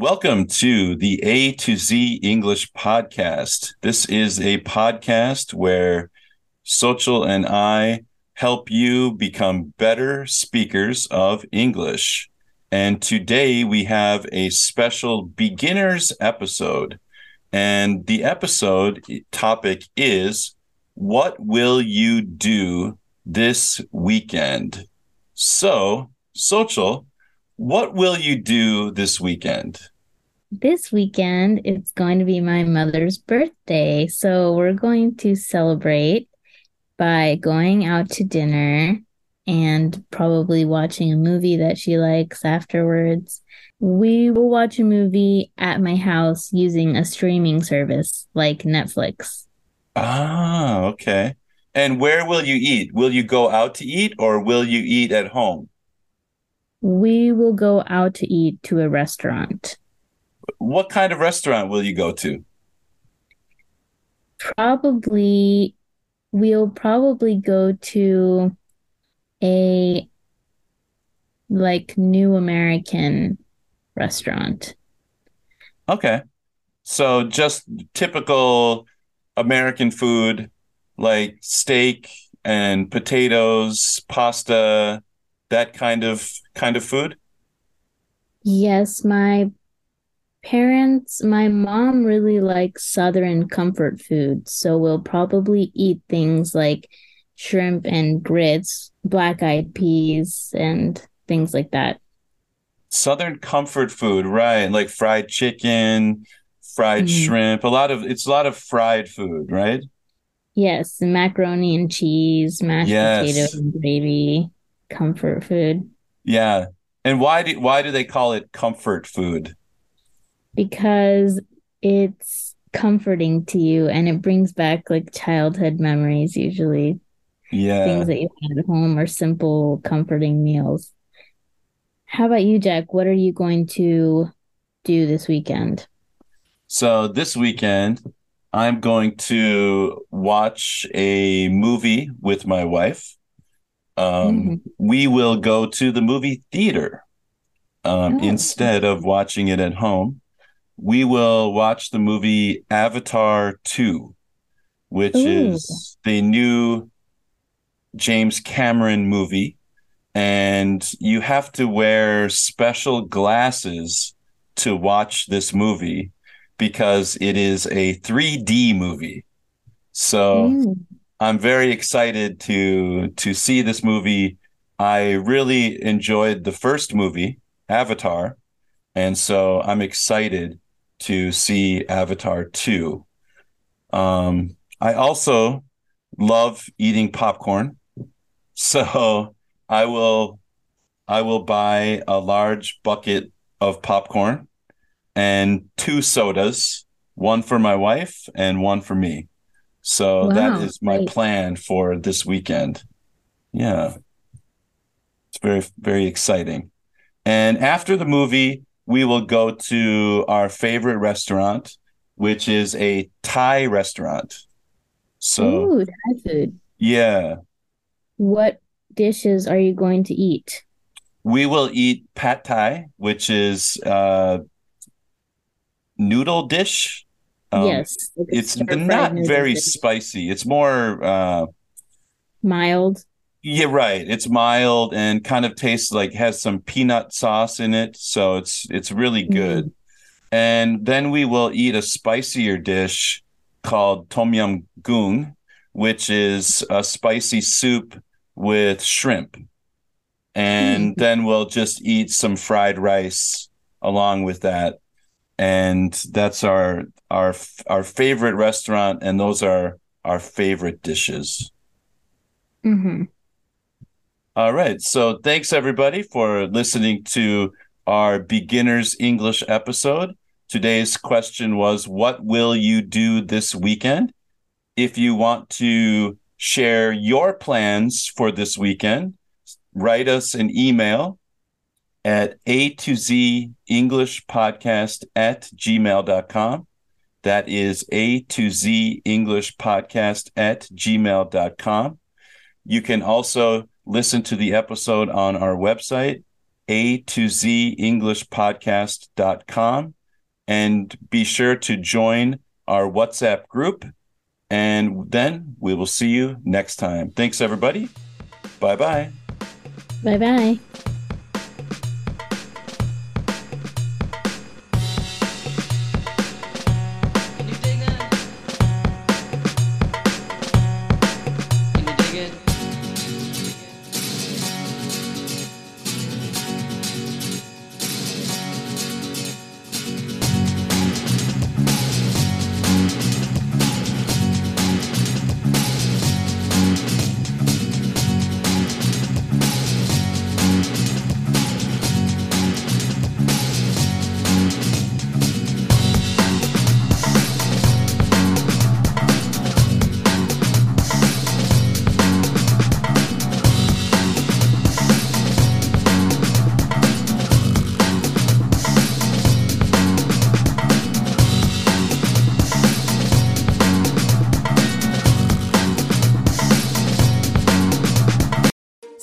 Welcome to the A to Z English podcast. This is a podcast where Sushil and I help you become better speakers of English. And today we have a special beginners episode. And the episode topic is What will you do this weekend? So, Sushil, what will you do this weekend? This weekend, it's going to be my mother's birthday. So we're going to celebrate by going out to dinner and probably watching a movie that she likes afterwards. We will watch a movie at my house using a streaming service like Netflix. Ah, okay. And where will you eat? Will you go out to eat or will you eat at home? We will go out to eat to a restaurant. What kind of restaurant will you go to? Probably, we'll probably go to a like new American restaurant. Okay. So just typical American food like steak and potatoes, pasta, that kind of kind of food? Yes, my parents, my mom really likes southern comfort food, so we'll probably eat things like shrimp and grits, black eyed peas and things like that. Southern comfort food, right? Like fried chicken, fried mm-hmm. shrimp, a lot of it's a lot of fried food, right? Yes, macaroni and cheese, mashed yes. potato and gravy comfort food. Yeah. And why do why do they call it comfort food? Because it's comforting to you and it brings back like childhood memories usually. Yeah. Things that you had at home or simple comforting meals. How about you, Jack? What are you going to do this weekend? So this weekend I'm going to watch a movie with my wife um, mm-hmm. we will go to the movie theater um, oh. instead of watching it at home. We will watch the movie Avatar 2, which Ooh. is the new James Cameron movie. And you have to wear special glasses to watch this movie because it is a 3D movie. So mm. I'm very excited to to see this movie. I really enjoyed the first movie, Avatar, and so I'm excited to see Avatar 2. Um, I also love eating popcorn. So I will I will buy a large bucket of popcorn and two sodas, one for my wife and one for me. So wow, that is my great. plan for this weekend. Yeah. It's very, very exciting. And after the movie, we will go to our favorite restaurant, which is a Thai restaurant. So, Ooh, Thai food. Yeah. What dishes are you going to eat? We will eat pad thai, which is a noodle dish um, yes, it's not very spicy. It's more uh, mild. Yeah, right. It's mild and kind of tastes like has some peanut sauce in it, so it's it's really mm-hmm. good. Mm. And then we will eat a spicier dish called tom yum goong, which is a spicy soup with shrimp. And mm. then we'll just eat some fried rice along with that and that's our our our favorite restaurant and those are our favorite dishes mm-hmm. All right so thanks everybody for listening to our beginner's English episode. Today's question was What will you do this weekend? If you want to share your plans for this weekend, write us an email at a to z english podcast at gmail.com that is a to z english podcast at gmail.com you can also listen to the episode on our website a to z english podcast.com and be sure to join our whatsapp group. And then we will see you next time. Thanks everybody. Bye bye Bye bye.